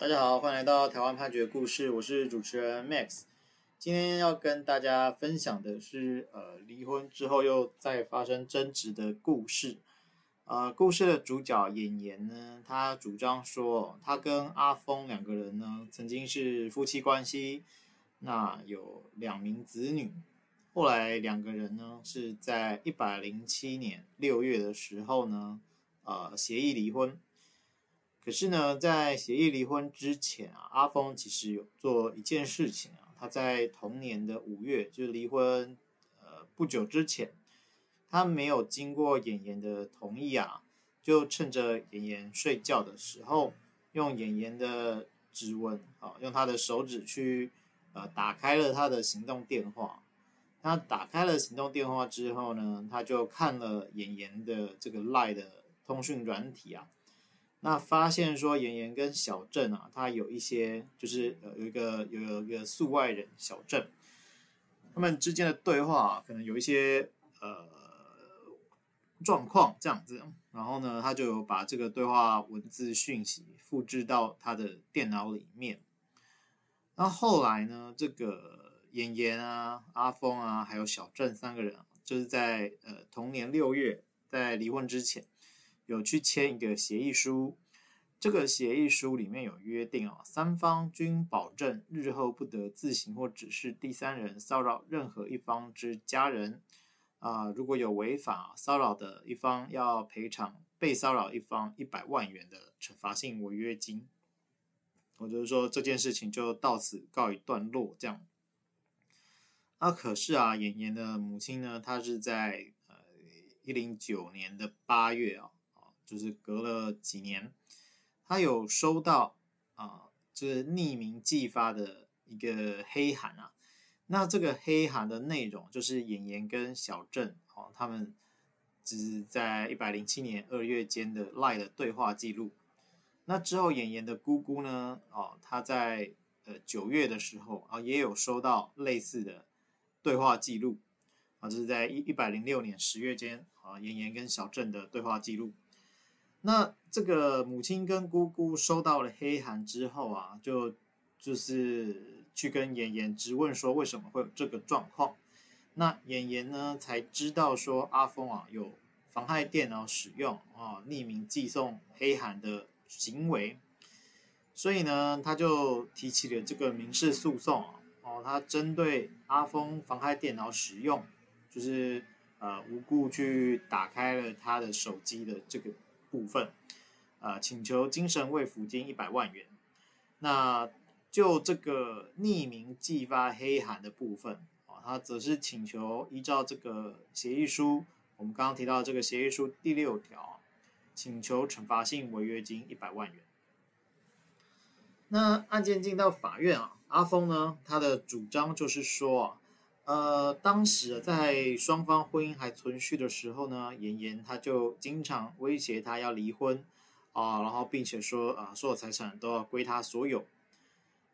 大家好，欢迎来到台湾判决故事，我是主持人 Max。今天要跟大家分享的是，呃，离婚之后又再发生争执的故事。呃，故事的主角演员呢，他主张说，他跟阿峰两个人呢，曾经是夫妻关系，那有两名子女。后来两个人呢，是在一百零七年六月的时候呢，呃，协议离婚。可是呢，在协议离婚之前啊，阿峰其实有做一件事情啊。他在同年的五月，就是离婚呃不久之前，他没有经过妍妍的同意啊，就趁着妍妍睡觉的时候，用妍妍的指纹啊，用他的手指去呃打开了他的行动电话。他打开了行动电话之后呢，他就看了妍妍的这个 LINE 的通讯软体啊。那发现说，妍妍跟小郑啊，他有一些就是呃有一个有有一个素外人小郑，他们之间的对话，可能有一些呃状况这样子。然后呢，他就把这个对话文字讯息复制到他的电脑里面。那后来呢，这个妍妍啊、阿峰啊，还有小郑三个人，就是在呃同年六月，在离婚之前。有去签一个协议书，这个协议书里面有约定啊，三方均保证日后不得自行或指示第三人骚扰任何一方之家人啊，如果有违法骚扰的一方，要赔偿被骚扰一方一百万元的惩罚性违约金。我就是说这件事情就到此告一段落，这样。啊，可是啊，妍妍的母亲呢，她是在呃一零九年的八月啊。就是隔了几年，他有收到啊，就是匿名寄发的一个黑函啊。那这个黑函的内容就是妍妍跟小郑哦，他们只是在一百零七年二月间的赖的对话记录。那之后，妍妍的姑姑呢，哦，她在呃九月的时候啊，也有收到类似的对话记录啊，这是在一一百零六年十月间啊，妍妍跟小郑的对话记录。那这个母亲跟姑姑收到了黑函之后啊，就就是去跟妍妍质问说，为什么会有这个状况？那妍妍呢才知道说阿峰啊有妨害电脑使用啊、匿名寄送黑函的行为，所以呢他就提起了这个民事诉讼啊，哦，他针对阿峰妨害电脑使用，就是呃无故去打开了他的手机的这个。部分，呃，请求精神慰抚金一百万元。那就这个匿名寄发黑函的部分啊，他则是请求依照这个协议书，我们刚刚提到这个协议书第六条，请求惩罚性违约金一百万元。那案件进到法院啊，阿峰呢，他的主张就是说啊。呃，当时在双方婚姻还存续的时候呢，妍妍他就经常威胁他要离婚啊，然后并且说啊，所有财产都要归他所有。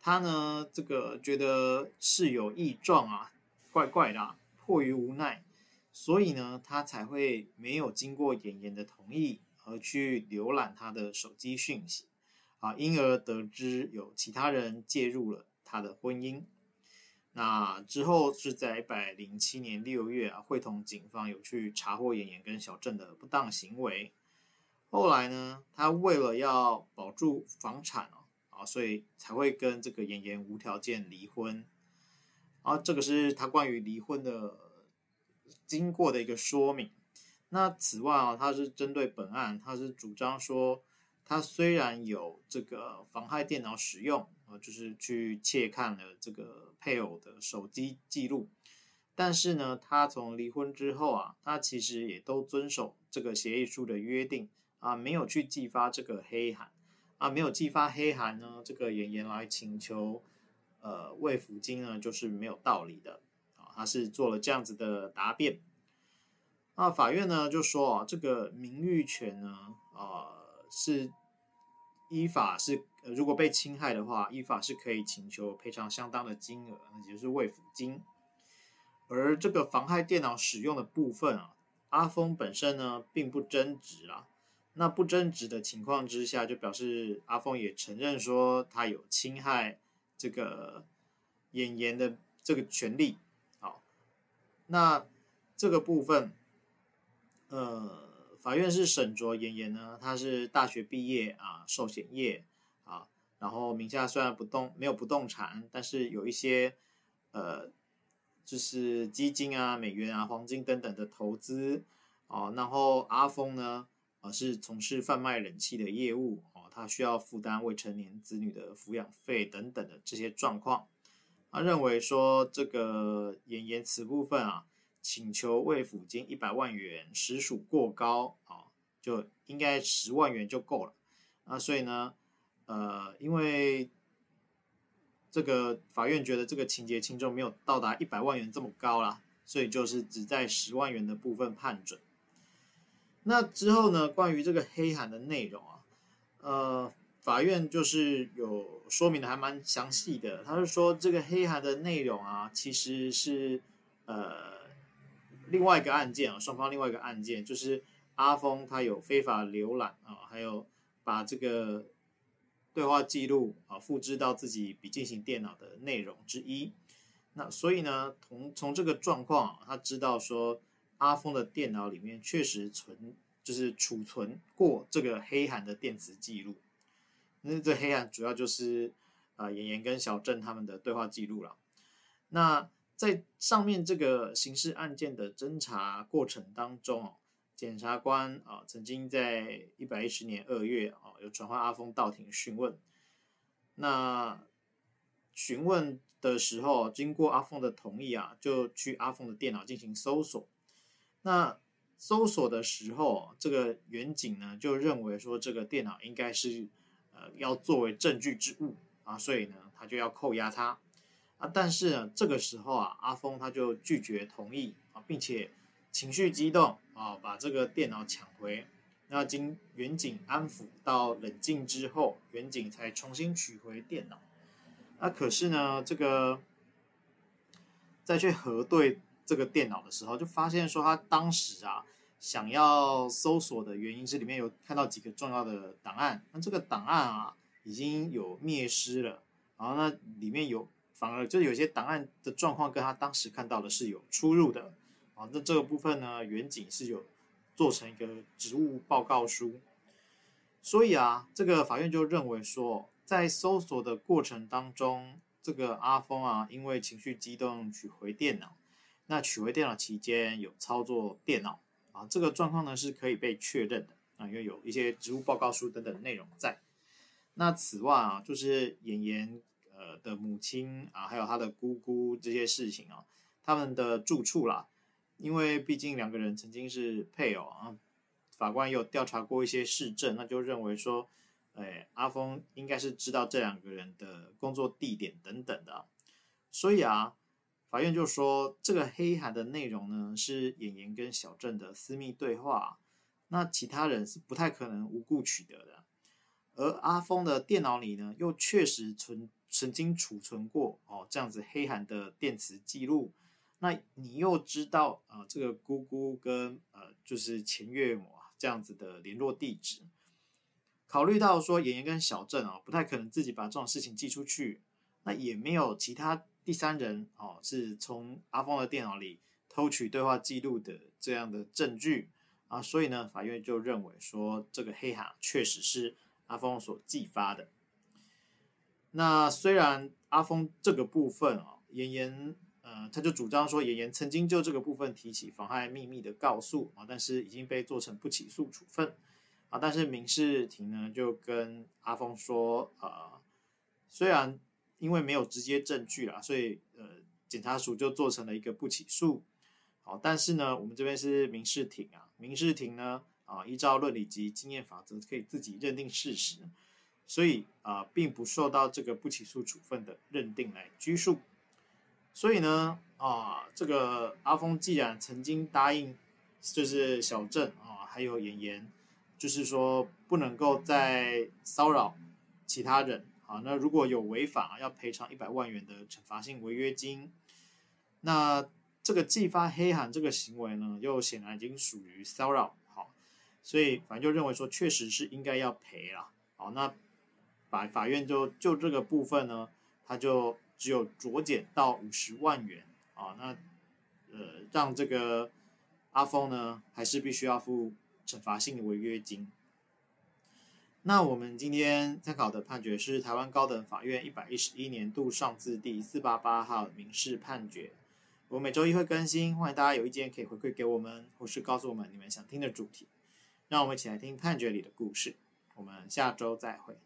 他呢，这个觉得事有异状啊，怪怪的啊，迫于无奈，所以呢，他才会没有经过妍妍的同意而去浏览他的手机讯息啊，因而得知有其他人介入了他的婚姻。那之后是在一百零七年六月啊，会同警方有去查获妍妍跟小郑的不当行为。后来呢，他为了要保住房产哦，啊，所以才会跟这个妍妍无条件离婚。啊，这个是他关于离婚的经过的一个说明。那此外啊，他是针对本案，他是主张说，他虽然有这个妨害电脑使用。就是去窃看了这个配偶的手机记录，但是呢，他从离婚之后啊，他其实也都遵守这个协议书的约定啊，没有去寄发这个黑函啊，没有寄发黑函呢，这个妍妍来请求呃慰抚金呢，就是没有道理的啊，他是做了这样子的答辩。那法院呢就说啊，这个名誉权呢啊是。依法是，呃，如果被侵害的话，依法是可以请求赔偿相当的金额，那就是慰抚金。而这个妨害电脑使用的部分啊，阿峰本身呢并不争执啊，那不争执的情况之下，就表示阿峰也承认说他有侵害这个演员的这个权利。好，那这个部分，呃，法院是审酌妍妍呢，他是大学毕业啊，寿险业啊，然后名下虽然不动没有不动产，但是有一些呃，就是基金啊、美元啊、黄金等等的投资哦，然后阿峰呢。啊，是从事贩卖冷气的业务哦，他需要负担未成年子女的抚养费等等的这些状况。他认为说，这个妍妍此部分啊，请求慰抚金一百万元实属过高啊，就应该十万元就够了。啊，所以呢，呃，因为这个法院觉得这个情节轻重没有到达一百万元这么高啦，所以就是只在十万元的部分判准。那之后呢？关于这个黑函的内容啊，呃，法院就是有说明的还蛮详细的。他是说这个黑函的内容啊，其实是呃另外一个案件啊，双方另外一个案件，就是阿峰他有非法浏览啊，还有把这个对话记录啊复制到自己笔记型电脑的内容之一。那所以呢，从从这个状况啊，他知道说。阿峰的电脑里面确实存，就是储存过这个黑函的电磁记录。那这黑函主要就是啊，妍妍跟小郑他们的对话记录了。那在上面这个刑事案件的侦查过程当中哦，检察官啊曾经在一百一十年二月啊有传唤阿峰到庭讯问。那询问的时候，经过阿峰的同意啊，就去阿峰的电脑进行搜索。那搜索的时候，这个员警呢就认为说这个电脑应该是呃要作为证据之物啊，所以呢他就要扣押他啊。但是呢这个时候啊，阿峰他就拒绝同意啊，并且情绪激动啊，把这个电脑抢回。那经远景安抚到冷静之后，远景才重新取回电脑。那可是呢这个再去核对。这个电脑的时候，就发现说他当时啊想要搜索的原因是里面有看到几个重要的档案，那这个档案啊已经有灭失了，然后呢里面有反而就有些档案的状况跟他当时看到的是有出入的，啊，那这个部分呢，远景是有做成一个职务报告书，所以啊，这个法院就认为说，在搜索的过程当中，这个阿峰啊因为情绪激动取回电脑。那取回电脑期间有操作电脑啊，这个状况呢是可以被确认的啊，因为有一些职务报告书等等内容在。那此外啊，就是妍妍呃的母亲啊，还有他的姑姑这些事情啊，他们的住处啦，因为毕竟两个人曾经是配偶啊，法官有调查过一些事证，那就认为说，哎，阿峰应该是知道这两个人的工作地点等等的，所以啊。法院就说，这个黑函的内容呢，是演员跟小镇的私密对话，那其他人是不太可能无故取得的。而阿峰的电脑里呢，又确实存曾经储存过哦这样子黑函的电磁记录。那你又知道啊、呃，这个姑姑跟呃就是前岳母啊这样子的联络地址，考虑到说妍妍跟小郑啊，不太可能自己把这种事情寄出去，那也没有其他。第三人哦，是从阿峰的电脑里偷取对话记录的这样的证据啊，所以呢，法院就认为说这个黑函确实是阿峰所寄发的。那虽然阿峰这个部分啊，妍妍呃，他就主张说妍妍曾经就这个部分提起妨害秘密的告诉啊，但是已经被做成不起诉处分啊，但是民事庭呢就跟阿峰说啊，虽然。因为没有直接证据啦，所以呃，检察署就做成了一个不起诉。好，但是呢，我们这边是民事庭啊，民事庭呢啊，依照论理及经验法则，可以自己认定事实，所以啊，并不受到这个不起诉处分的认定来拘束。所以呢啊，这个阿峰既然曾经答应，就是小郑啊，还有妍妍，就是说不能够再骚扰其他人。啊，那如果有违法，要赔偿一百万元的惩罚性违约金。那这个寄发黑函这个行为呢，又显然已经属于骚扰。所以反正就认为说确实是应该要赔了。好，那法法院就就这个部分呢，他就只有酌减到五十万元啊。那呃，让这个阿峰呢，还是必须要付惩罚性的违约金。那我们今天参考的判决是台湾高等法院一百一十一年度上字第四八八号民事判决。我每周一会更新，欢迎大家有意见可以回馈给我们，或是告诉我们你们想听的主题。让我们一起来听判决里的故事。我们下周再会。